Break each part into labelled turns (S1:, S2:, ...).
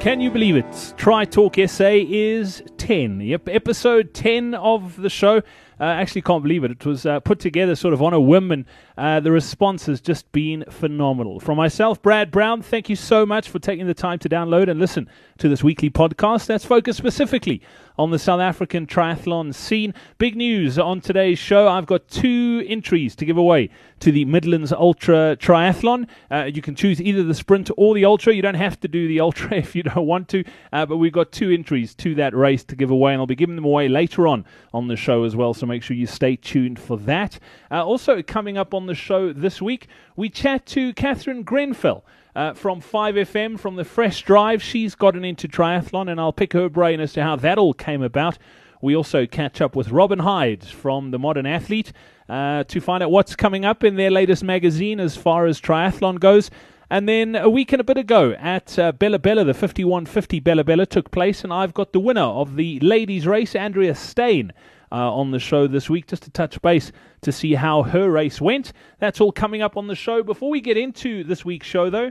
S1: Can you believe it? Tri Talk SA is 10. Yep, episode 10 of the show. Uh, actually, can't believe it. It was uh, put together sort of on a whim, and uh, the response has just been phenomenal. From myself, Brad Brown, thank you so much for taking the time to download and listen to this weekly podcast that's focused specifically on the South African triathlon scene. Big news on today's show. I've got two entries to give away to the Midlands Ultra Triathlon. Uh, you can choose either the sprint or the ultra. You don't have to do the ultra if you don't want to, uh, but we've got two entries to that race to give away, and I'll be giving them away later on on the show as well. So make sure you stay tuned for that. Uh, also, coming up on the show this week, we chat to Catherine Grenfell. Uh, from 5FM, from the Fresh Drive. She's gotten into triathlon, and I'll pick her brain as to how that all came about. We also catch up with Robin Hyde from The Modern Athlete uh, to find out what's coming up in their latest magazine as far as triathlon goes. And then a week and a bit ago at uh, Bela Bela, the 5150 Bela Bela took place, and I've got the winner of the ladies' race, Andrea Steyn uh, on the show this week just to touch base to see how her race went. That's all coming up on the show. Before we get into this week's show, though,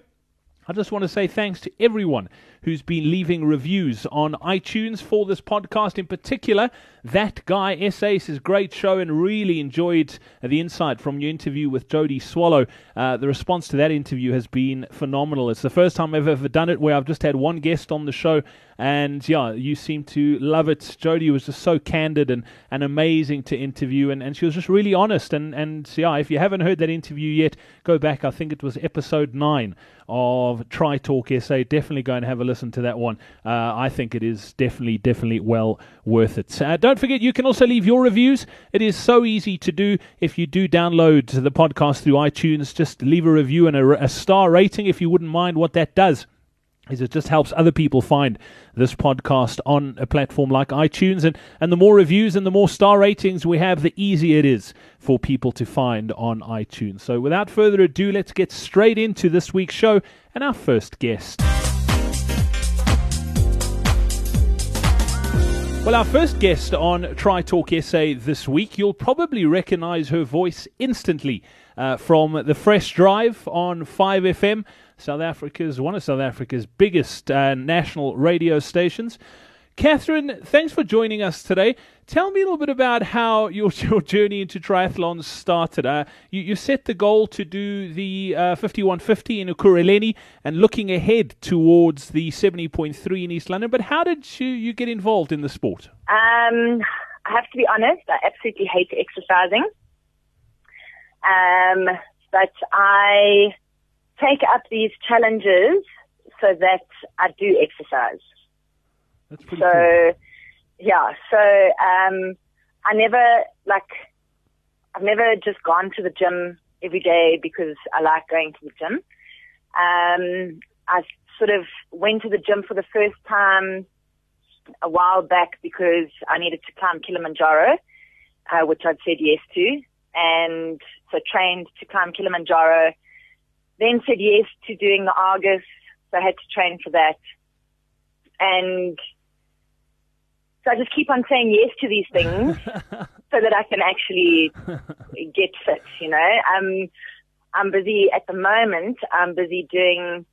S1: I just want to say thanks to everyone who's been leaving reviews on iTunes for this podcast in particular. That Guy SA says, great show and really enjoyed the insight from your interview with Jody Swallow. Uh, the response to that interview has been phenomenal. It's the first time I've ever done it where I've just had one guest on the show and yeah, you seem to love it. Jody was just so candid and, and amazing to interview, and, and she was just really honest. And, and yeah, if you haven't heard that interview yet, go back. I think it was episode nine of Tri Talk SA. Definitely go and have a listen to that one. Uh, I think it is definitely, definitely well worth it. Uh, don't forget, you can also leave your reviews. It is so easy to do if you do download the podcast through iTunes. Just leave a review and a, a star rating if you wouldn't mind what that does is it just helps other people find this podcast on a platform like iTunes. And, and the more reviews and the more star ratings we have, the easier it is for people to find on iTunes. So without further ado, let's get straight into this week's show and our first guest. Well, our first guest on Tri Talk SA this week, you'll probably recognize her voice instantly uh, from the Fresh Drive on 5FM. South Africa's one of South Africa's biggest uh, national radio stations. Catherine, thanks for joining us today. Tell me a little bit about how your, your journey into triathlon started. Uh, you, you, set the goal to do the uh, 5150 in Ekurhuleni and looking ahead towards the 70.3 in East London. But how did you, you get involved in the sport?
S2: Um, I have to be honest, I absolutely hate exercising. Um, but I take up these challenges so that I do exercise.
S1: That's pretty
S2: so,
S1: cool.
S2: yeah, so um, I never, like, I've never just gone to the gym every day because I like going to the gym. Um, I sort of went to the gym for the first time a while back because I needed to climb Kilimanjaro, uh, which I'd said yes to. And so trained to climb Kilimanjaro then said yes to doing the Argus, so I had to train for that. And so I just keep on saying yes to these things so that I can actually get fit, you know. Um, I'm busy at the moment, I'm busy doing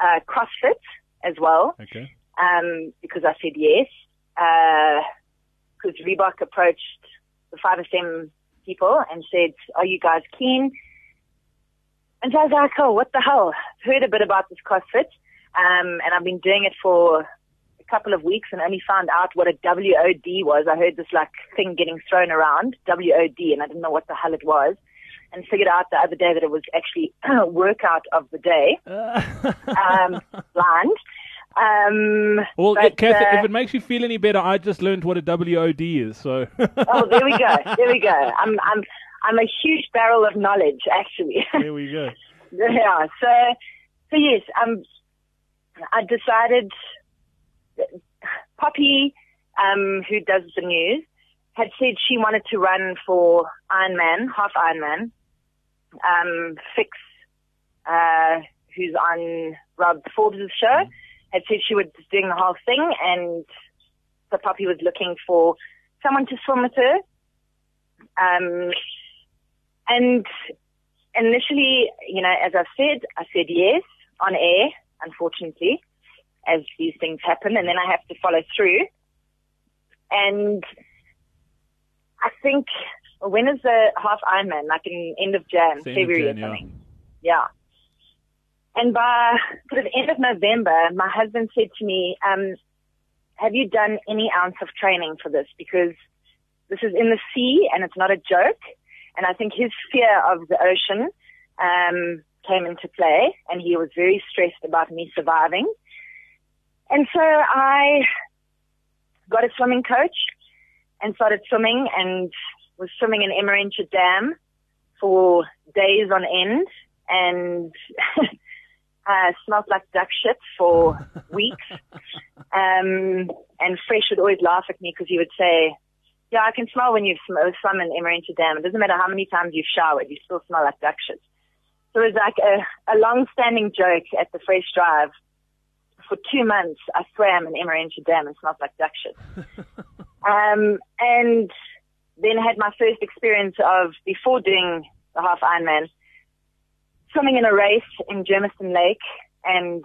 S2: uh, CrossFit as well.
S1: Okay.
S2: Um, because I said yes. Because uh, Reebok approached the 5FM people and said, are you guys keen? And so I was like, oh, what the hell? Heard a bit about this CrossFit, um, and I've been doing it for a couple of weeks and only found out what a WOD was. I heard this like thing getting thrown around, WOD, and I didn't know what the hell it was. And figured out the other day that it was actually workout of the day, um, blind. Um,
S1: well,
S2: but,
S1: Kathy,
S2: uh,
S1: if it makes you feel any better, I just learned what a WOD is. So.
S2: oh, there we go. There we go. I'm, I'm, I'm a huge barrel of knowledge, actually.
S1: There we go.
S2: yeah. So, so yes, um, I decided. Poppy, um, who does the news, had said she wanted to run for Ironman, half Ironman. Um, Fix, uh, who's on Rob Forbes' show, mm-hmm. had said she was doing the whole thing, and so Poppy was looking for someone to swim with her. Um, and initially, you know, as I've said, I said yes on air, unfortunately. as these things happen, and then I have to follow through. And I think when is the half Ironman? Like in end of Jan, February
S1: Jan,
S2: or something. Yeah. And by sort of end of November, my husband said to me, um, "Have you done any ounce of training for this? Because this is in the sea and it's not a joke." And I think his fear of the ocean um, came into play, and he was very stressed about me surviving. And so I got a swimming coach and started swimming and was swimming in Emmarentia Dam for days on end and uh, smelled like duck shit for weeks. Um, and Fresh would always laugh at me because he would say, yeah, I can smell when you've swum in Emmarentia Dam. It doesn't matter how many times you've showered, you still smell like duck shit. So it was like a, a long-standing joke at the Fresh Drive. For two months, I swam in Emmarentia Dam and smelled like duck shit. um, and then had my first experience of, before doing the half Ironman, swimming in a race in Germiston Lake and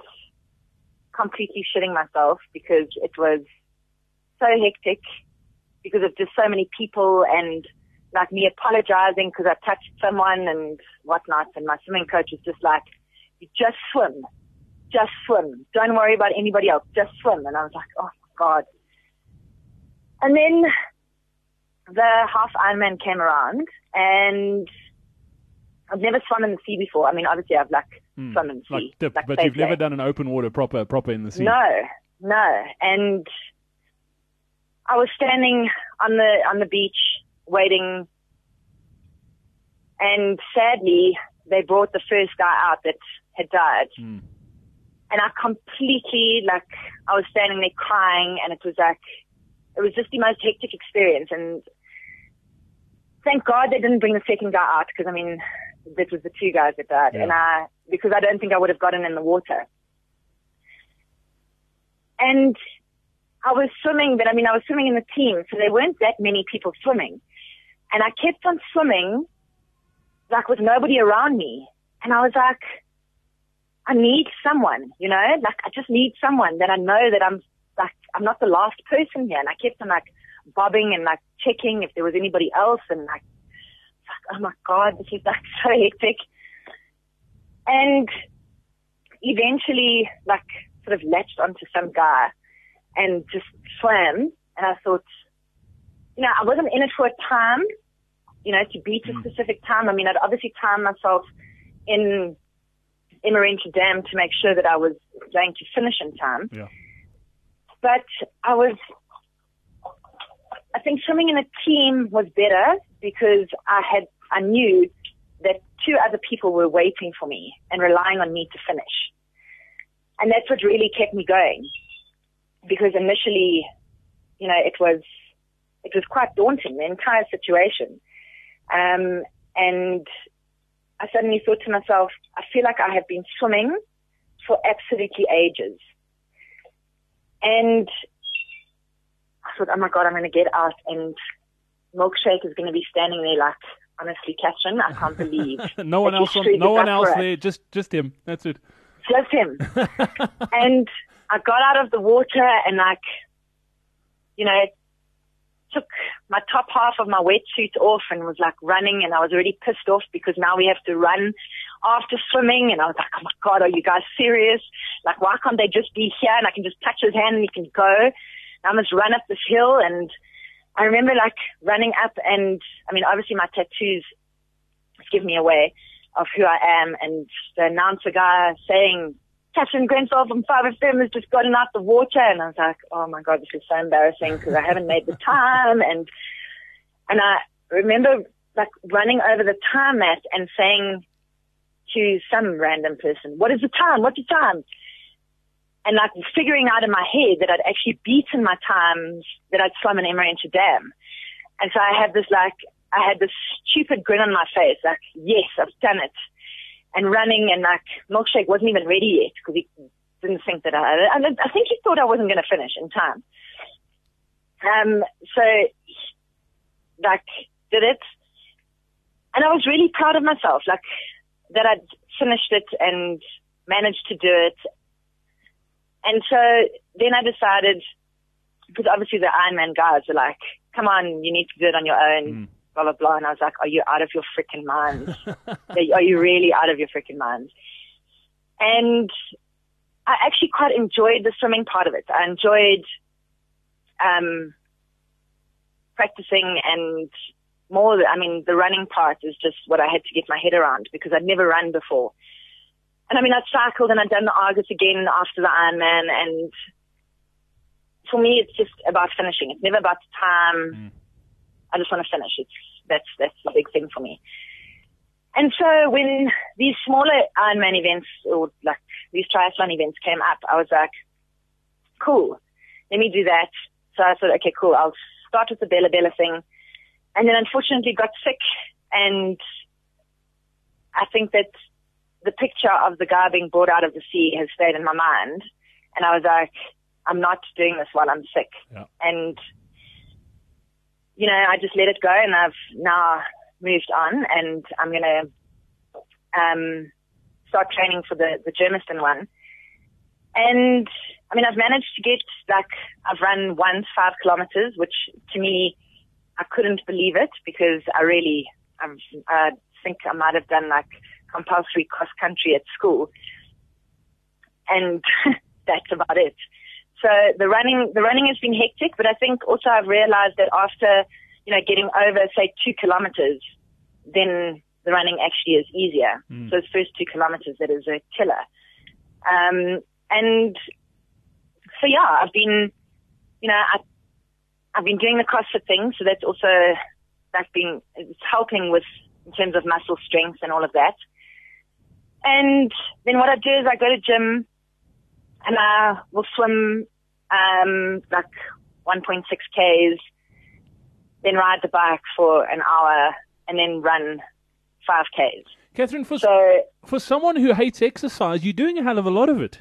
S2: completely shitting myself because it was so hectic because of just so many people and like me apologizing because I touched someone and whatnot. And my swimming coach was just like, you just swim, just swim. Don't worry about anybody else. Just swim. And I was like, oh my God. And then the half Ironman came around and I've never swum in the sea before. I mean, obviously I've like mm, swum in the
S1: like
S2: sea.
S1: Dip, like but you've never done an open water proper, proper in the sea.
S2: No, no. And I was standing on the, on the beach waiting and sadly they brought the first guy out that had died.
S1: Mm.
S2: And I completely, like, I was standing there crying and it was like, it was just the most hectic experience. And thank God they didn't bring the second guy out because I mean, this was the two guys that died, yeah. and I because I don't think I would have gotten in the water. And I was swimming, but I mean, I was swimming in the team, so there weren't that many people swimming, and I kept on swimming, like with nobody around me, and I was like, I need someone, you know, like I just need someone that I know that I'm like I'm not the last person here, and I kept on like bobbing and like checking if there was anybody else. And like, like oh my God, this is like so hectic. And eventually like sort of latched onto some guy and just swam. And I thought, you know, I wasn't in it for a time, you know, to beat a mm. specific time. I mean, I'd obviously time myself in Emmarentia Dam to make sure that I was going to finish in time.
S1: Yeah.
S2: But I was I think swimming in a team was better because I had, I knew that two other people were waiting for me and relying on me to finish. And that's what really kept me going because initially, you know, it was, it was quite daunting, the entire situation. Um, and I suddenly thought to myself, I feel like I have been swimming for absolutely ages. And I thought, oh my God, I'm going to get out and Milkshake is going to be standing there like, honestly, Catherine, I can't believe.
S1: no one else, on, no one else there, just, just him. That's it.
S2: Just him. and I got out of the water and like, you know, took my top half of my wetsuit off and was like running and I was already pissed off because now we have to run after swimming and I was like, oh my God, are you guys serious? Like, why can't they just be here and I can just touch his hand and he can go? I must run up this hill and I remember like running up and I mean obviously my tattoos give me away of who I am and the announcer guy saying Catherine Grenfell from 5FM has just gotten out the water and I was like, oh my god, this is so embarrassing because I haven't made the time and and I remember like running over the time mat and saying to some random person, what is the time? What's the time? and like figuring out in my head that I'd actually beaten my times that I'd swum in Emmarentia Dam. And so I had this like, I had this stupid grin on my face, like, yes, I've done it. And running and like, Milkshake wasn't even ready yet because he didn't think that I, I, I think he thought I wasn't going to finish in time. Um, so like, did it. And I was really proud of myself, like, that I'd finished it and managed to do it And so then I decided, because obviously the Ironman guys were like, come on, you need to do it on your own, mm. Blah, blah, blah. And I was like, are you out of your freaking minds? are you really out of your freaking minds? And I actually quite enjoyed the swimming part of it. I enjoyed, um, practicing and more, I mean, the running part is just what I had to get my head around because I'd never run before. And I mean, I'd cycled and I'd done the Argus again after the Ironman. And for me, it's just about finishing. It's never about the time. Mm. I just want to finish. It's, that's, that's the big thing for me. And so when these smaller Ironman events or like these triathlon events came up, I was like, cool, let me do that. So I thought, okay, cool. I'll start with the Bela Bela thing and then unfortunately got sick and I think that the picture of the guy being brought out of the sea has stayed in my mind. And I was like, I'm not doing this while I'm sick. Yeah. And, you know, I just let it go and I've now moved on and I'm going to, um, start training for the, the Germiston one. And I mean, I've managed to get like, I've run once five kilometers, which to me I couldn't believe it because I really, I'm, I think I might have done like compulsory cross country at school. And that's about it. So the running, the running has been hectic, but I think also I've realized that after, you know, getting over, say, two kilometers, then the running actually is easier. Mm. So those first two kilometers, that is a killer. Um, and so yeah, I've been, you know, I I've been doing the CrossFit thing, so that's also that's been it's helping with in terms of muscle strength and all of that. And then what I do is I go to gym and I will swim um, like 1.6 k's, then ride the bike for an hour, and then run 5 k's.
S1: Catherine, for so, for someone who hates exercise, you're doing a hell of a lot of it.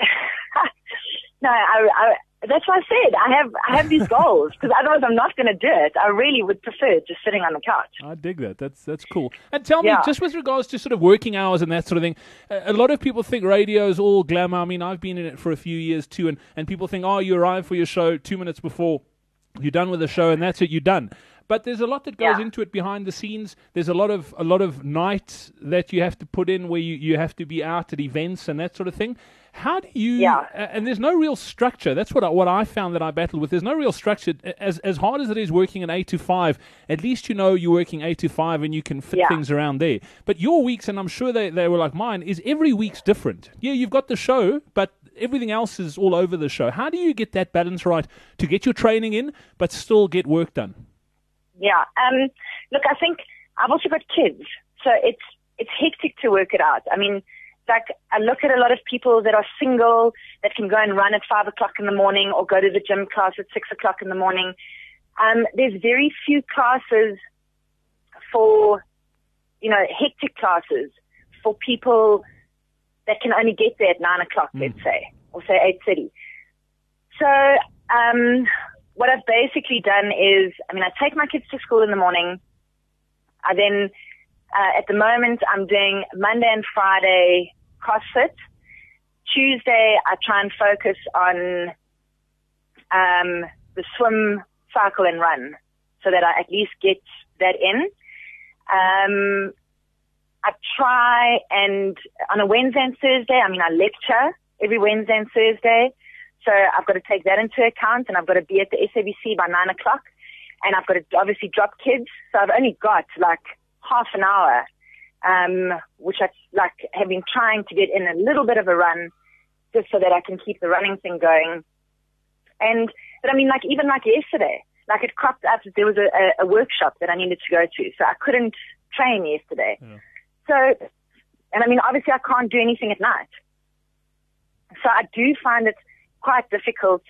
S2: no, I, I that's what I said. I have I have these goals because otherwise I'm not going to do it. I really would prefer just sitting on the couch.
S1: I dig that. That's that's cool. And tell me, yeah. just with regards to sort of working hours and that sort of thing, a lot of people think radio is all glamour. I mean, I've been in it for a few years too, and and people think, oh, you arrive for your show two minutes before you're done with the show, and that's it. You're done. But there's a lot that goes yeah. into it behind the scenes. There's a lot of a lot of nights that you have to put in where you, you have to be out at events and that sort of thing. How do you?
S2: Yeah.
S1: And there's no real structure. That's what I, what I found that I battled with. There's no real structure. As as hard as it is working an eight to five, at least you know you're working eight to five and you can fit yeah. things around there. But your weeks, and I'm sure they they were like mine, is every week's different. Yeah, you've got the show, but everything else is all over the show. How do you get that balance right to get your training in, but still get work done?
S2: Yeah. Um. Look, I think I've also got kids, so it's it's hectic to work it out. I mean like I look at a lot of people that are single that can go and run at five o'clock in the morning or go to the gym class at six o'clock in the morning. Um, there's very few classes for, you know, hectic classes for people that can only get there at nine o'clock, mm. let's say, or say eight thirty. So, um, what I've basically done is, I mean, I take my kids to school in the morning. I then, uh, at the moment, I'm doing Monday and Friday CrossFit. Tuesday, I try and focus on um, the swim, cycle, and run, so that I at least get that in. Um, I try and on a Wednesday and Thursday, I mean, I lecture every Wednesday and Thursday. So I've got to take that into account and I've got to be at the SABC by nine o'clock and I've got to obviously drop kids. So I've only got like half an hour um, which I like have been trying to get in a little bit of a run just so that I can keep the running thing going. And, but I mean, like even like yesterday, like it cropped up, there was a, a, a workshop that I needed to go to, so I couldn't train yesterday. Yeah. So, and I mean, obviously I can't do anything at night. So I do find it quite difficult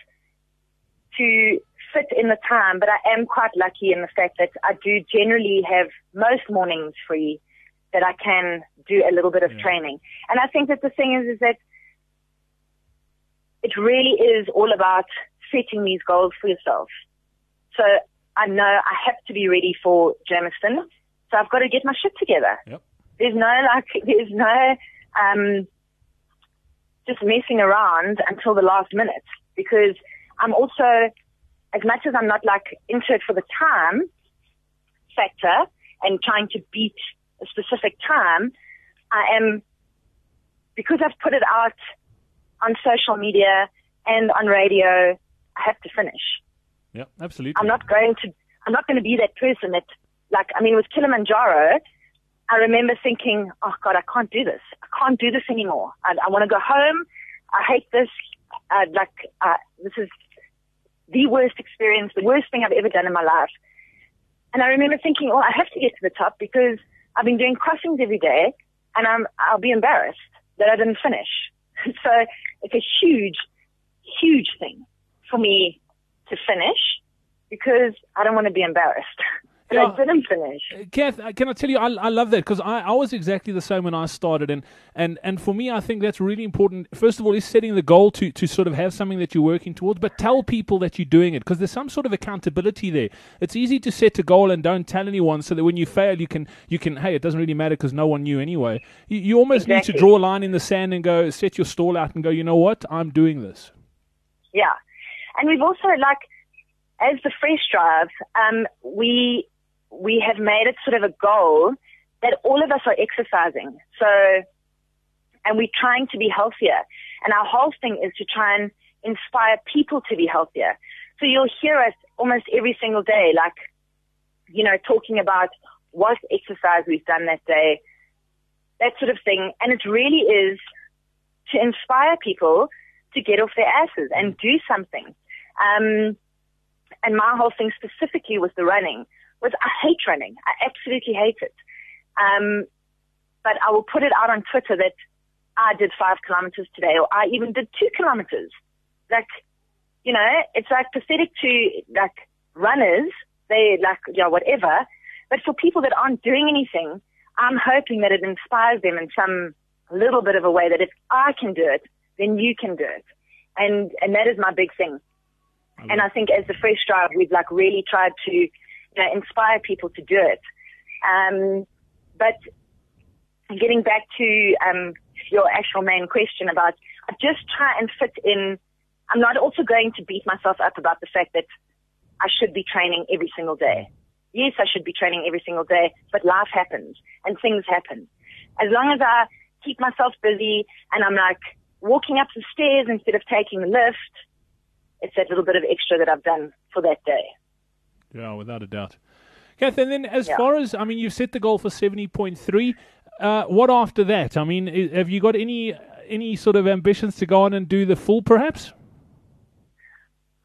S2: to fit in the time, but I am quite lucky in the fact that I do generally have most mornings free that I can do a little bit of yeah. training. And I think that the thing is, is that it really is all about setting these goals for yourself. So I know I have to be ready for Germiston. So I've got to get my shit together.
S1: Yep.
S2: There's no like, there's no, um, just messing around until the last minute because I'm also, as much as I'm not like into it for the time factor and trying to beat a specific time, I am, because I've put it out on social media and on radio, I have to finish.
S1: Yeah, absolutely.
S2: I'm not going to, I'm not going to be that person that, like, I mean, with Kilimanjaro, I remember thinking, oh God, I can't do this. I can't do this anymore. I, I want to go home. I hate this. Uh, like, uh, this is the worst experience, the worst thing I've ever done in my life. And I remember thinking, well, I have to get to the top because I've been doing crossings every day and I'm, I'll be embarrassed that I didn't finish. so it's a huge, huge thing for me to finish because I don't want to be embarrassed. But yeah. I didn't finish.
S1: Kath, uh, can I tell you, I, I love that because I, I was exactly the same when I started. And, and, and for me, I think that's really important. First of all, is setting the goal to, to sort of have something that you're working towards, but tell people that you're doing it because there's some sort of accountability there. It's easy to set a goal and don't tell anyone so that when you fail, you can, you can hey, it doesn't really matter because no one knew anyway. You, you almost exactly. need to draw a line in the sand and go, set your stall out and go, you know what, I'm doing this.
S2: Yeah. And we've also, like, as the Fresh Drive, um, we we have made it sort of a goal that all of us are exercising. So, and we're trying to be healthier. And our whole thing is to try and inspire people to be healthier. So you'll hear us almost every single day, like, you know, talking about what exercise we've done that day, that sort of thing. And it really is to inspire people to get off their asses and do something. Um, and my whole thing specifically was the running was I hate running. I absolutely hate it. Um, but I will put it out on Twitter that I did five kilometers today, or I even did two kilometers. Like, you know, it's like pathetic to like runners. They like, yeah, whatever. But for people that aren't doing anything, I'm hoping that it inspires them in some little bit of a way that if I can do it, then you can do it. And, and that is my big thing. And I think as the Fresh Drive, we've like really tried to you know, inspire people to do it. Um, but getting back to um, your actual main question about, I just try and fit in. I'm not also going to beat myself up about the fact that I should be training every single day. Yes, I should be training every single day, but life happens and things happen. As long as I keep myself busy and I'm like walking up the stairs instead of taking the lift, it's that little bit of extra that I've done for that day.
S1: Yeah, without a doubt. Kath, and then as yeah. far as, I mean, you've set the goal for 70.3. Uh, what after that? I mean, have you got any any sort of ambitions to go on and do the full, perhaps?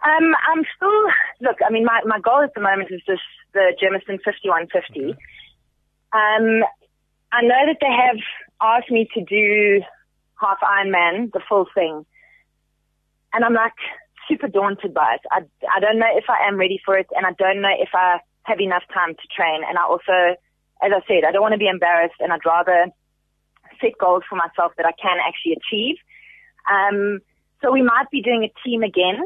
S2: Um, I'm still, look, I mean, my, my goal at the moment is just the Germiston 5150. Okay. Um, I know that they have asked me to do half Ironman, the full thing. And I'm like, super daunted by it. I, I don't know if I am ready for it and I don't know if I have enough time to train. And I also, as I said, I don't want to be embarrassed and I'd rather set goals for myself that I can actually achieve. Um, so we might be doing a team again.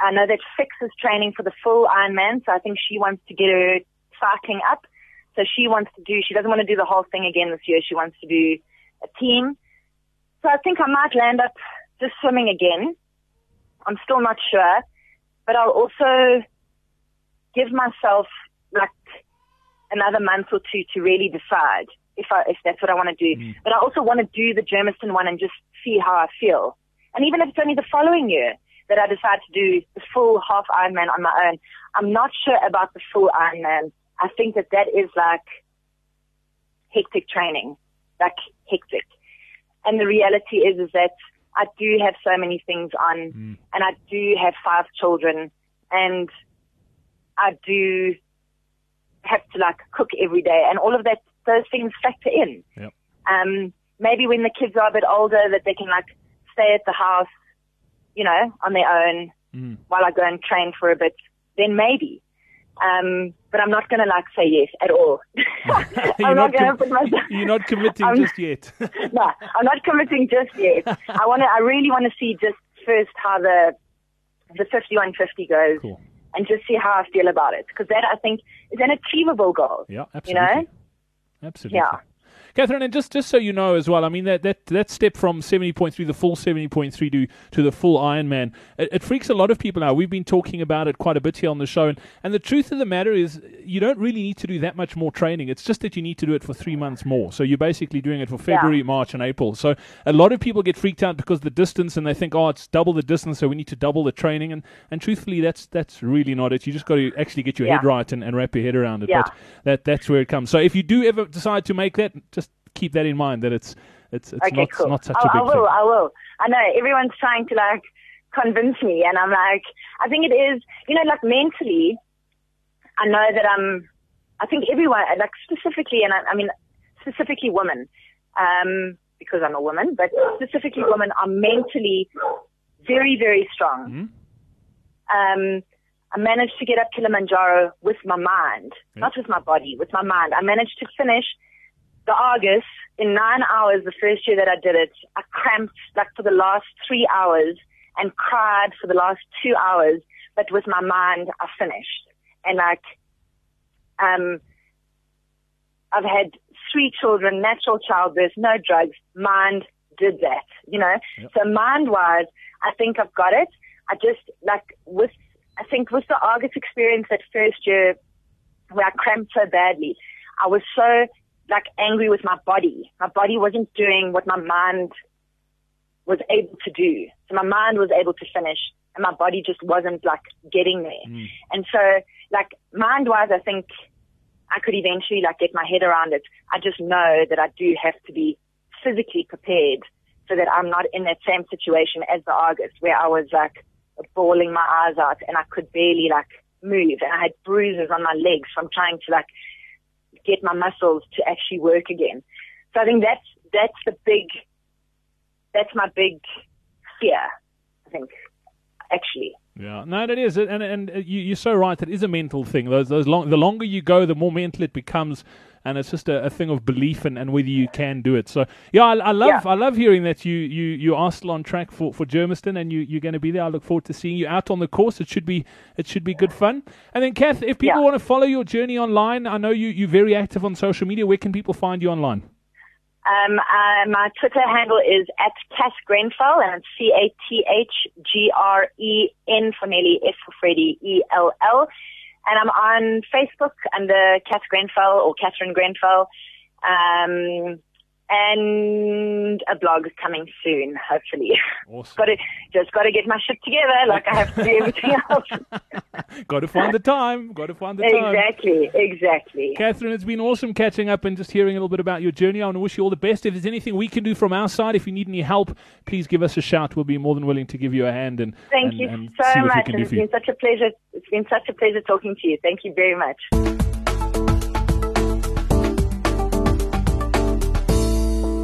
S2: I know that Fix is training for the full Ironman, so I think she wants to get her cycling up. So she wants to do, she doesn't want to do the whole thing again this year. She wants to do a team. So I think I might land up just swimming again. I'm still not sure, but I'll also give myself like another month or two to really decide if I, if that's what I want to do. Mm. But I also want to do the Germiston one and just see how I feel. And even if it's only the following year that I decide to do the full half Ironman on my own, I'm not sure about the full Ironman. I think that that is like hectic training, like hectic. And the reality is, is that I do have so many things on mm. and I do have five children and I do have to like cook every day and all of that, those things factor in.
S1: Yep.
S2: Um, maybe when the kids are a bit older that they can like stay at the house, you know, on their own mm. while I go and train for a bit, then maybe. Um, but I'm not going to like say yes at all. I'm not, not going to put myself.
S1: You're not committing I'm, just yet.
S2: no, I'm not committing just yet. I want to. I really want to see just first how the the 5150 goes,
S1: cool.
S2: and just see how I feel about it because that I think is an achievable goal.
S1: Yeah, absolutely.
S2: You know,
S1: absolutely.
S2: Yeah.
S1: Catherine, and just, just so you know as well, I mean, that, that, that step from 70.3, the full 70.3 to, to the full Ironman, it, it freaks a lot of people out. We've been talking about it quite a bit here on the show. And, and the truth of the matter is, you don't really need to do that much more training. It's just that you need to do it for three months more. So you're basically doing it for February,
S2: Yeah.
S1: March, and April. So a lot of people get freaked out because of the distance and they think, oh, it's double the distance, so we need to double the training. And, and truthfully, that's that's really not it. You just got to actually get your head right and, and wrap your head around it.
S2: Yeah.
S1: But that that's where it comes. So if you do ever decide to make that, just keep that in mind that it's it's it's
S2: Okay,
S1: not
S2: cool.
S1: not such
S2: I,
S1: a big
S2: I will.
S1: thing.
S2: I will. I know everyone's trying to like convince me, and I'm like, I think it is. You know, like mentally, I know that I'm. I think everyone, like specifically, and I, I mean specifically women, um, because I'm a woman, but specifically women are mentally very, very strong. Um, I managed to get up Kilimanjaro with my mind, not with my body, with my mind. I managed to finish the Argus in nine hours the first year that I did it. I cramped like for the last three hours and cried for the last two hours, but with my mind, I finished. And like, um, I've had three children, natural childbirth, no drugs. Mind did that, you know? So mind wise, I think I've got it. I just like with, I think with the Argus experience that first year where I cramped so badly, I was so like angry with my body. My body wasn't doing what my mind was able to do. So my mind was able to finish and my body just wasn't like getting there. Hmm. And so like mind wise, I think I could eventually like get my head around it. I just know that I do have to be physically prepared so that I'm not in that same situation as the Argus where I was like bawling my eyes out and I could barely like move and I had bruises on my legs from trying to like get my muscles to actually work again. So I think that's, that's the big, that's my big fear, I think, actually.
S1: Yeah, no, it is, and and uh, you, you're so right. It is a mental thing. Those those long, the longer you go, the more mental it becomes, and it's just a, a thing of belief and, and whether you can do it. So yeah, I, I love
S2: Yeah.
S1: I love hearing that you you you are still on track for, for Germiston and you you're going to be there. I look forward to seeing you out on the course. It should be it should be good fun. And then Kath, if people
S2: Yeah.
S1: want to follow your journey online, I know you you're very active on social media. Where can people find you online?
S2: Um, uh, my Twitter handle is at Cath Grenfell, and it's C A T H G R E N for Nelly, S for Freddy, E L L. And I'm on Facebook under Cath Grenfell or Catherine Grenfell. Um, and a blog is coming soon, hopefully.
S1: Awesome.
S2: got to just got to get my shit together, like I have to do everything else.
S1: Got to find the time. Got to find the time.
S2: exactly, exactly.
S1: Catherine, it's been awesome catching up and just hearing a little bit about your journey. I want to wish you all the best. If there's anything we can do from our side, if you need any help, please give us a shout. We'll be more than willing to give you a hand and,
S2: Thank
S1: and,
S2: you
S1: and
S2: so
S1: see what we
S2: much.
S1: can
S2: and
S1: do
S2: It's
S1: you.
S2: been such a pleasure. It's been such a pleasure talking to you. Thank you very much.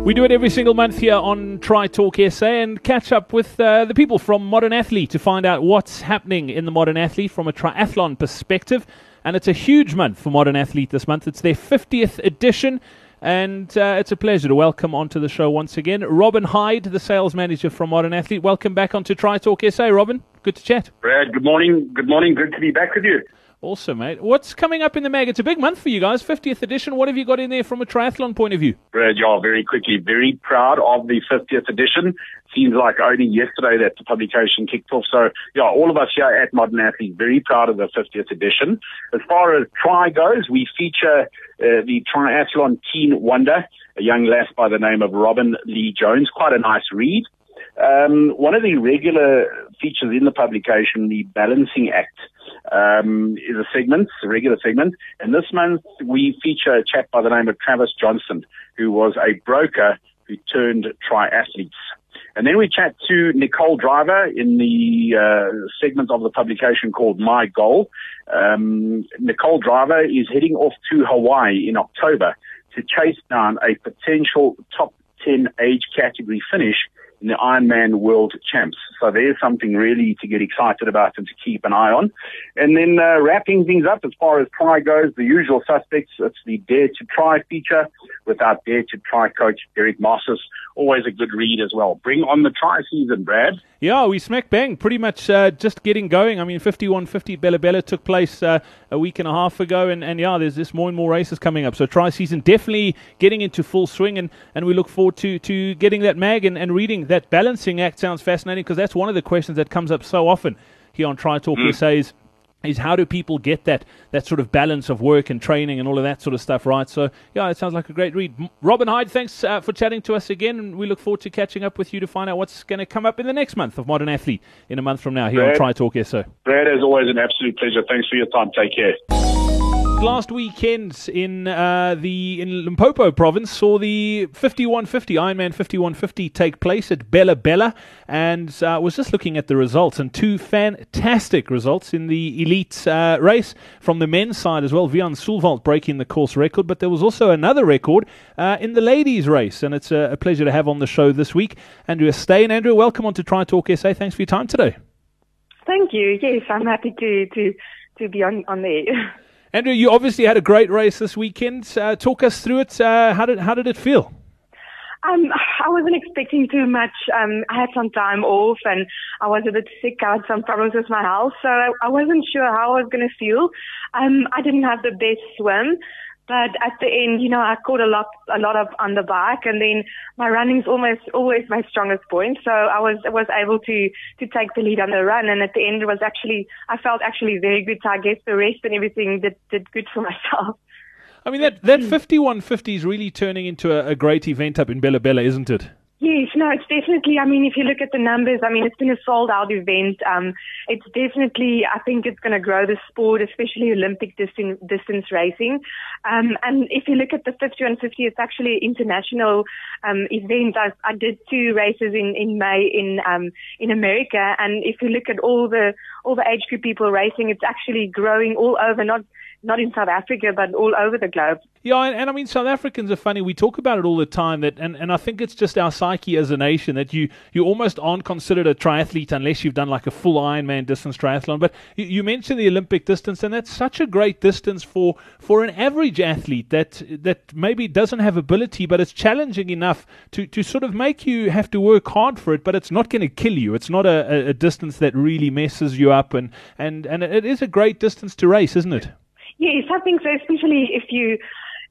S1: We do it every single month here on Tri Talk SA and catch up with uh, the people from Modern Athlete to find out what's happening in the Modern Athlete from a triathlon perspective. And it's a huge month for Modern Athlete this month. It's their 50th edition. And uh, it's a pleasure to welcome onto the show once again Robin Hyde, the sales manager from Modern Athlete. Welcome back onto Tri Talk SA, Robin. Good to chat.
S3: Brad, good morning. Good morning. Good to be back with you.
S1: Awesome, mate. What's coming up in the mag? It's a big month for you guys, 50th edition. What have you got in there from a triathlon point of view?
S3: Brad, yeah, very quickly, very proud of the 50th edition. Seems like only yesterday that the publication kicked off. So, yeah, all of us here at Modern Athlete, very proud of the 50th edition. As far as Tri goes, we feature uh, the Triathlon Teen Wonder, a young lass by the name of Robin Lee Jones. Quite a nice read. Um, one of the regular features in the publication, the Balancing Act, um, is a segment, a regular segment. And this month we feature a chap by the name of Travis Johnson, who was a broker who turned triathletes. And then we chat to Nicole Driver in the uh, segment of the publication called My Goal. Um, Nicole Driver is heading off to Hawaii in October to chase down a potential top 10 age category finish in the Ironman World Champs. So there's something really to get excited about and to keep an eye on. And then uh, wrapping things up as far as try goes, the usual suspects. It's the Dare to Try feature with our Dare to Try coach, Eric Mosses. Always a good read as well. Bring on the try season, Brad.
S1: Yeah, we smack bang, pretty much uh, just getting going. I mean, 5150 Bela Bela took place uh, a week and a half ago, and, and yeah, there's just more and more races coming up. So tri season definitely getting into full swing, and, and we look forward to, to getting that mag and, and reading that balancing act. Sounds fascinating because that's one of the questions that comes up so often here on Tri Talk mm. says is how do people get that that sort of balance of work and training and all of that sort of stuff right? So yeah it sounds like a great read. Robin hyde thanks uh, for chatting to us again and we look forward to catching up with you to find out what's going to come up in the next month of modern athlete in a month from now here Brad, on tri talk so
S3: brad as always an absolute pleasure. Thanks for your time. Take care
S1: last weekend in uh, the in Limpopo province saw the 5150 Ironman 5150 take place at Bela Bela, and uh, was just looking at the results and two fantastic results in the elite uh, race from the men's side as well. Vian Soelwald breaking the course record, but there was also another record uh, in the ladies' race, and it's a, a, pleasure to have on the show this week Andrea Steyn. Andrea, welcome on to Tri Talk SA. Thanks for your time today.
S4: Thank you. Yes, I'm happy to to to be on on there.
S1: Andrea, you obviously had a great race this weekend. Uh, talk us through it. Uh, how did how did it feel?
S4: Um, I wasn't expecting too much. Um, I had some time off and I was a bit sick. I had some problems with my health, so I, I wasn't sure how I was going to feel. Um, I didn't have the best swim, but at the end, you know, I caught a lot, a lot of on the bike, and then my running's almost always my strongest point. So I was was able to to take the lead on the run, and at the end, it was actually I felt actually very good. So I guess the rest and everything did did good for myself.
S1: I mean that that fifty one fifty is really turning into a, a great event up in Bela Bela, isn't it?
S4: Yes, no, it's definitely, I mean, if you look at the numbers, I mean, it's been a sold out event. Um, it's definitely, I think it's going to grow the sport, especially Olympic distance, distance racing. Um, and if you look at the 50 and 50, it's actually international, um, event. I, I did two races in, in May in, um, in America. And if you look at all the, all the age group people racing, it's actually growing all over, not, not in South Africa, but all over the globe.
S1: Yeah, and, and, I mean, South Africans are funny. We talk about it all the time, that, and, and I think it's just our psyche as a nation that you, you almost aren't considered a triathlete unless you've done like a full Ironman distance triathlon. But you, you mentioned the Olympic distance, and that's such a great distance for, for an average athlete that that maybe doesn't have ability, but it's challenging enough to, to sort of make you have to work hard for it, but it's not going to kill you. It's not a, a distance that really messes you up, and, and, and it is a great distance to race, isn't it?
S4: Yes, I think so. Especially if you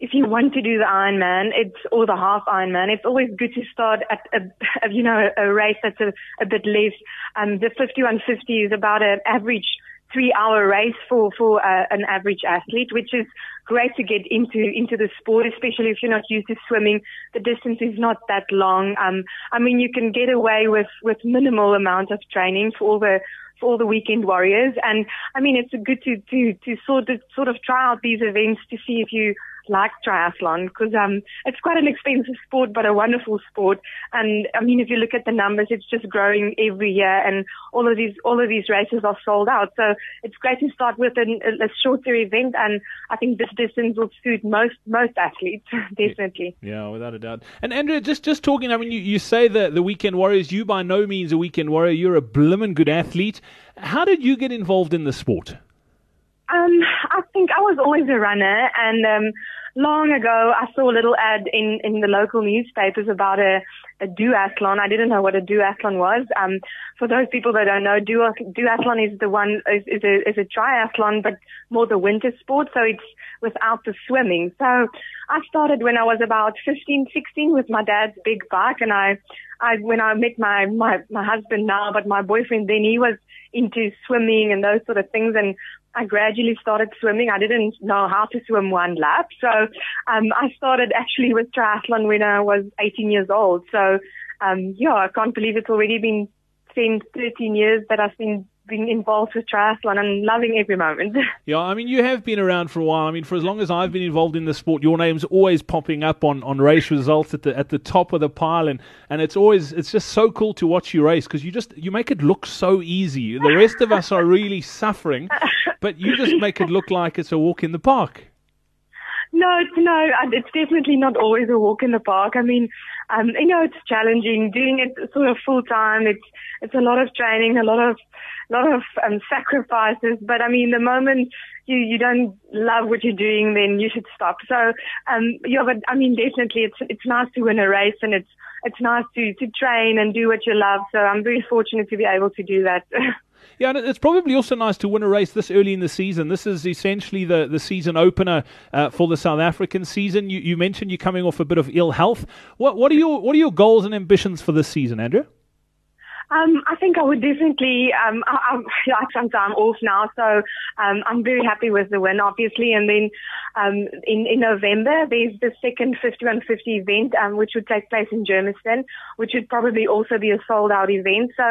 S4: if you want to do the Ironman, it's or the half Ironman. It's always good to start at a, you know a race that's a, a bit less. Um, the 5150 is about an average three hour race for for uh, an average athlete, which is great to get into into the sport, especially if you're not used to swimming. The distance is not that long. Um, I mean, you can get away with with minimal amount of training for all the all the weekend warriors. And I mean, it's good to, to, to sort of, sort of try out these events to see if you like triathlon because um, it's quite an expensive sport, but a wonderful sport. And I mean, if you look at the numbers, it's just growing every year, and all of these all of these races are sold out. So it's great to start with an, a shorter event, and I think this distance will suit most most athletes definitely.
S1: Yeah, without a doubt. And Andrea, just just talking, I mean, you, you say that the weekend warriors, you by no means a weekend warrior. You're a blimmin' good athlete. How did you get involved in the sport?
S4: Um, I think I was always a runner, and um, long ago I saw a little ad in in the local newspapers about a a duathlon. I didn't know what a duathlon was. Um, for those people that don't know, duathlon is the one is, is a is a triathlon, but more the winter sport. So it's without the swimming. So I started when I was about 15, 16 with my dad's big bike, and I I when I met my my my husband now, but my boyfriend then he was into swimming and those sort of things, and I gradually started swimming. I didn't know how to swim one lap. So um, I started actually with triathlon when I was 18 years old. So um, yeah, I can't believe it's already been 10, 13 years that I've been being involved with triathlon and loving every moment.
S1: Yeah, I mean, you have been around for a while. I mean, for as long as I've been involved in the sport, your name's always popping up on, on race results at the at the top of the pile, and, and it's always it's just so cool to watch you race because you just you make it look so easy. The rest of us are really suffering, but you just make it look like it's a walk in the park.
S4: No, no, it's definitely not always a walk in the park. I mean, um, you know, it's challenging doing it sort of full time. It's it's a lot of training, a lot of lot of um, sacrifices. But I mean, the moment you you don't love what you're doing, then you should stop. So um, yeah, but I mean, definitely, it's it's nice to win a race, and it's it's nice to to train and do what you love. So I'm very fortunate to be able to do that.
S1: Yeah, and it's probably also nice to win a race this early in the season. This is essentially the, the season opener uh, for the South African season. You, you mentioned you're coming off a bit of ill health. What what are your what are your goals and ambitions for this season, Andrew?
S4: Um, I think I would definitely. Um, I, I like some time off now, so um, I'm very happy with the win, obviously. And then um, in in November, there's the second 5150 event, um, which would take place in Germiston, which would probably also be a sold out event. So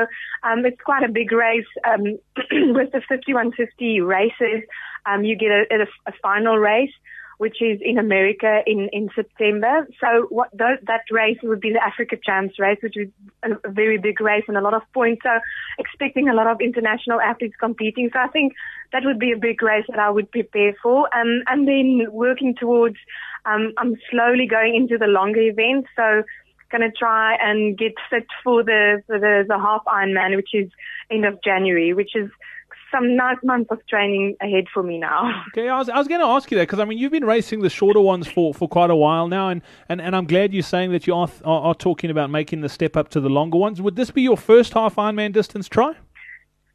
S4: um, it's quite a big race um, with the 5150 races. Um, you get a, a, a final race which is in America in, in September. So what those, that race would be the Africa Champs race, which is a, very big race and a lot of points. So expecting a lot of international athletes competing. So I think that would be a big race that I would prepare for. Um, and then working towards, um, I'm slowly going into the longer events. So going to try and get fit for the, for the, the half Ironman, which is end of January, which is some nice months of training ahead for me now.
S1: Okay, I was, I was going to ask you that because I mean you've been racing the shorter ones for, for quite a while now, and, and, and I'm glad you're saying that you are, are, are talking about making the step up to the longer ones. Would this be your first half Ironman distance try?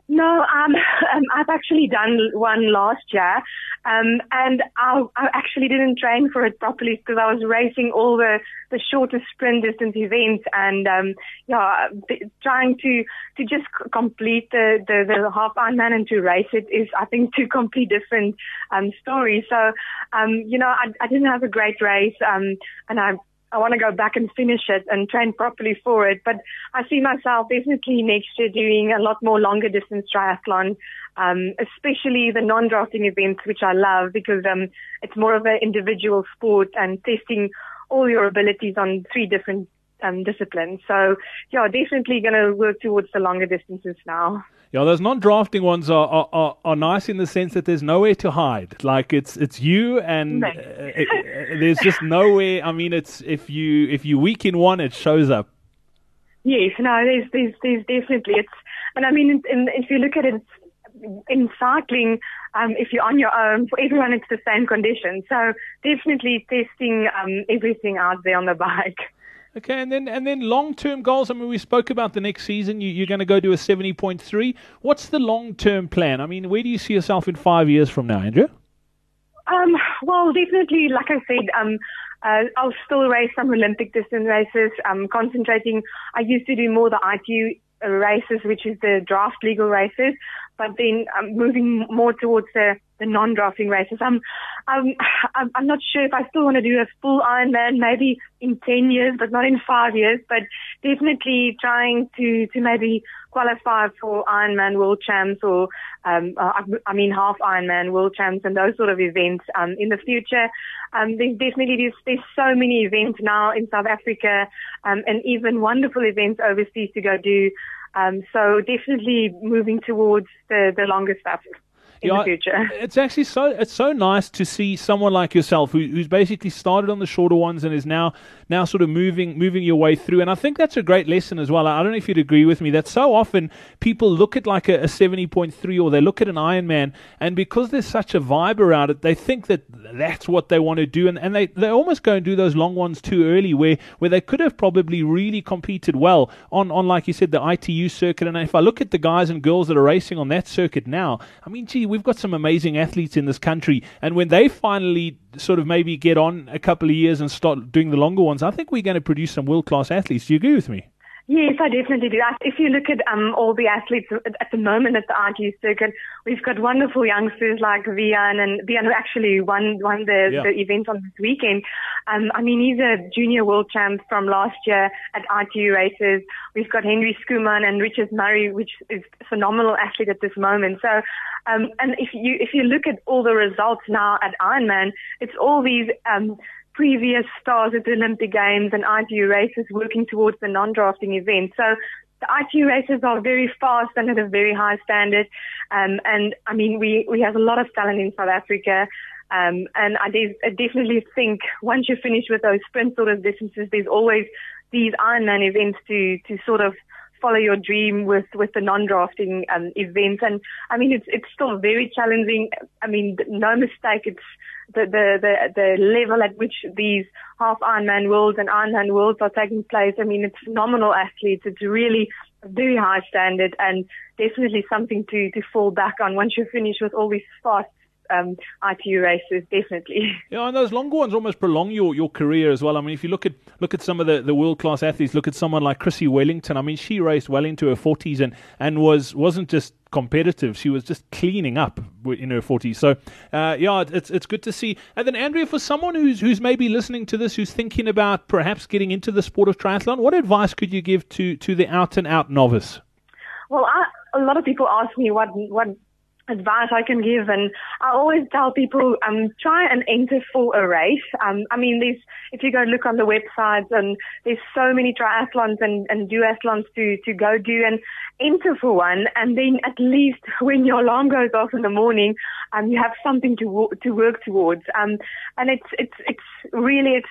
S4: No, um, um, I've actually done one last year, um, and I, I actually didn't train for it properly because I was racing all the the shorter sprint distance events, and um, yeah, trying to to just complete the the, the half Ironman and to race it is, I think, two complete different um, stories. So, um, you know, I, I didn't have a great race, um, and I I want to go back and finish it and train properly for it. But I see myself definitely next year doing a lot more longer distance triathlon, um, especially the non-drafting events, which I love because um, it's more of an individual sport and testing all your abilities on three different um, disciplines. So yeah, definitely going to work towards the longer distances now.
S1: Yeah, those non-drafting ones are, are, are, are, nice in the sense that there's nowhere to hide. Like it's it's you, and uh, it, uh, there's just nowhere. I mean, it's if you if you weak in one, it shows up.
S4: Yes, no, there's there's there's definitely it's, and I mean, in, if you look at it, in cycling, um, if you're on your own, for everyone it's the same condition. So definitely testing um, everything out there on the bike.
S1: Okay, and then and then long term goals. I mean, we spoke about the next season. You, are going to go to a seventy point three. What's the long term plan? I mean, where do you see yourself in five years from now, Andrea?
S4: Um, well, definitely, like I said, um, uh, I'll still race some Olympic distance races. I'm concentrating. I used to do more the ITU races, which is the draft legal races, but then I'm moving more towards the the non-drafting races. I'm, I'm, I'm not sure if I still want to do a full Ironman, maybe in 10 years, but not in five years, but definitely trying to, to maybe qualify for Ironman World Champs or, um, uh, I mean, half Ironman World Champs and those sort of events, um, in the future. Um, there's definitely, there's, there's so many events now in South Africa, um, and even wonderful events overseas to go do. Um, so definitely moving towards the, the longer stuff in yeah, the future.
S1: It's actually so it's so nice to see someone like yourself who, who's basically started on the shorter ones and is now now sort of moving moving your way through. And I think that's a great lesson as well. I don't know if you'd agree with me that so often people look at like a, a seventy point three or they look at an Ironman and because there's such a vibe around it, they think that that's what they want to do and, and they, they almost go and do those long ones too early where where they could have probably really competed well on, on like you said, the ITU circuit. And if I look at the guys and girls that are racing on that circuit now, I mean gee, we've got some amazing athletes in this country. And when they finally sort of maybe get on a couple of years and start doing the longer ones, I think we're going to produce some world class athletes. Do you agree with me?
S4: Yes, I definitely do. If you look at um, all the athletes at the moment at the ITU circuit, we've got wonderful youngsters like Vian and Vian who actually won won the, yeah. the event on this weekend. Um, I mean, he's a junior world champ from last year at ITU races. We've got Henry Schoeman and Richard Murray, which is a phenomenal athlete at this moment. So, um, and if you if you look at all the results now at Ironman, it's all these um, previous stars at the Olympic Games and ITU races working towards the non-drafting event. So the ITU races are very fast and at a very high standard. Um, and I mean, we, we have a lot of talent in South Africa. Um, and I, de- I definitely think once you finish with those sprint sort of distances, there's always these Ironman events to, to sort of follow your dream with with the non-drafting um, events. And I mean, it's it's still very challenging. I mean, no mistake, it's the the the, the level at which these half Ironman worlds and Ironman worlds are taking place. I mean, it's phenomenal athletes. It's really a very high standard and definitely something to to fall back on once you finish with all these fast um, ITU races, definitely.
S1: Yeah, and those longer ones almost prolong your, your career as well. I mean, if you look at look at some of the, the world class athletes, look at someone like Chrissie Wellington. I mean, she raced well into her forties and, and was wasn't just competitive; she was just cleaning up in her forties. So, uh, yeah, it's it's good to see. And then, Andrea, for someone who's who's maybe listening to this, who's thinking about perhaps getting into the sport of triathlon, what advice could you give to to the out and out novice?
S4: Well, I, a lot of people ask me what what advice I can give. And I always tell people, um, try and enter for a race. Um, I mean, there's, if you go look on the websites and there's so many triathlons and, and duathlons to, to go do and enter for one. And then at least when your alarm goes off in the morning, um, you have something to, to work towards. Um, and it's, it's, it's really, it's,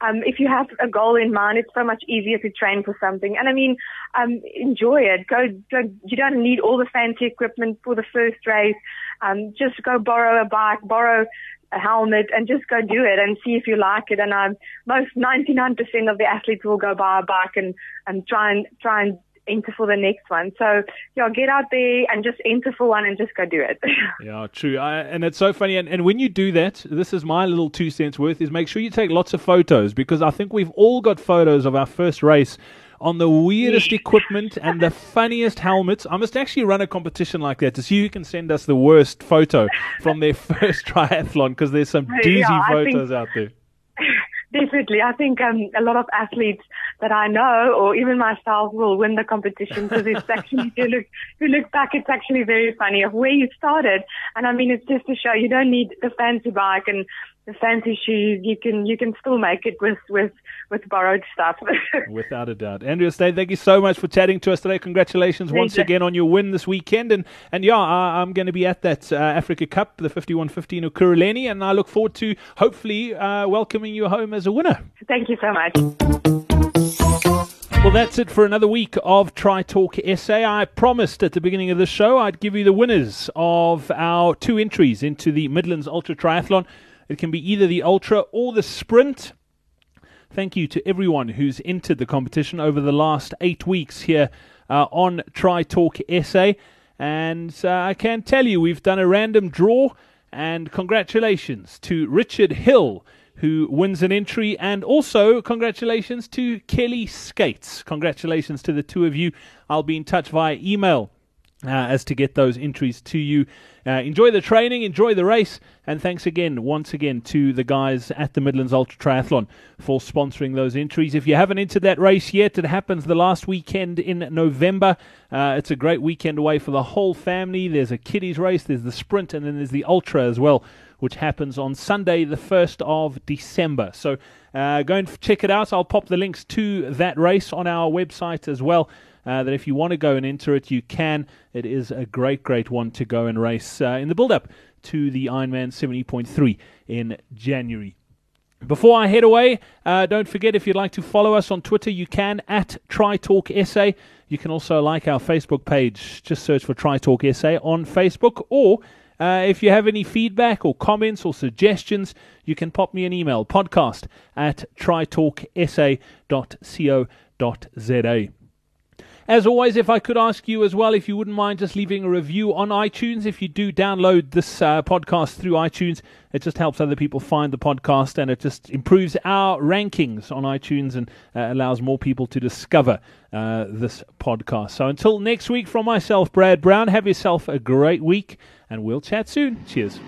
S4: um, if you have a goal in mind, it's so much easier to train for something. And I mean, um, enjoy it. Go, go. You don't need all the fancy equipment for the first race. Um, just go borrow a bike, borrow a helmet, and just go do it and see if you like it. And um, most 99% of the athletes will go buy a bike and and try and try and enter for the next one. So, yeah, get out there and just enter for one and just go do it.
S1: yeah, true. I, and it's so funny. And, and when you do that, this is my little two cents worth, is make sure you take lots of photos because I think we've all got photos of our first race on the weirdest equipment and the funniest helmets. I must actually run a competition like that to see who can send us the worst photo from their first triathlon because there's some doozy yeah, photos think, out there.
S4: Definitely. I think um, a lot of athletes that I know, or even myself, will win the competition because it's actually, if you look, if you look back, it's actually very funny of where you started. And I mean, it's just to show you don't need the fancy bike and the fancy shoes. You can you can still make it with with with borrowed stuff.
S1: Without a doubt, Andrea thank you so much for chatting to us today. Congratulations thank once you. again on your win this weekend, and and yeah, I, am going to be at that uh, Africa Cup, the 5150 in Ekurhuleni, and I look forward to hopefully uh, welcoming you home as a winner.
S4: Thank you so much.
S1: Well, that's it for another week of Tri Talk SA. I promised at the beginning of the show I'd give you the winners of our two entries into the Midlands Ultra Triathlon. It can be either the ultra or the sprint. Thank you to everyone who's entered the competition over the last eight weeks here uh, on Tri Talk SA. And uh, I can tell you, we've done a random draw. And congratulations to Richard Hill, who wins an entry. And also, congratulations to Kelly Skates. Congratulations to the two of you. I'll be in touch via email uh, as to get those entries to you. Uh, enjoy the training, enjoy the race, and thanks again, once again, to the guys at the Midlands Ultra Triathlon for sponsoring those entries. If you haven't entered that race yet, it happens the last weekend in November. Uh, it's a great weekend away for the whole family. There's a kiddies race, there's the sprint, and then there's the ultra as well, which happens on Sunday, the 1st of December. So uh, go and check it out. I'll pop the links to that race on our website as well uh, that if you want to go and enter it, you can. It is a great, great one to go and race uh, in the build up to the Ironman 70.3 in January. Before I head away, uh, don't forget if you'd like to follow us on Twitter, you can at TriTalkSA. You can also like our Facebook page. Just search for TriTalkSA on Facebook. Or uh, if you have any feedback or comments or suggestions, you can pop me an email podcast at tritalksa.co.za. As always, if I could ask you as well, if you wouldn't mind just leaving a review on iTunes. If you do download this uh, podcast through iTunes, it just helps other people find the podcast and it just improves our rankings on iTunes and uh, allows more people to discover uh, this podcast. So until next week, from myself, Brad Brown, have yourself a great week and we'll chat soon. Cheers.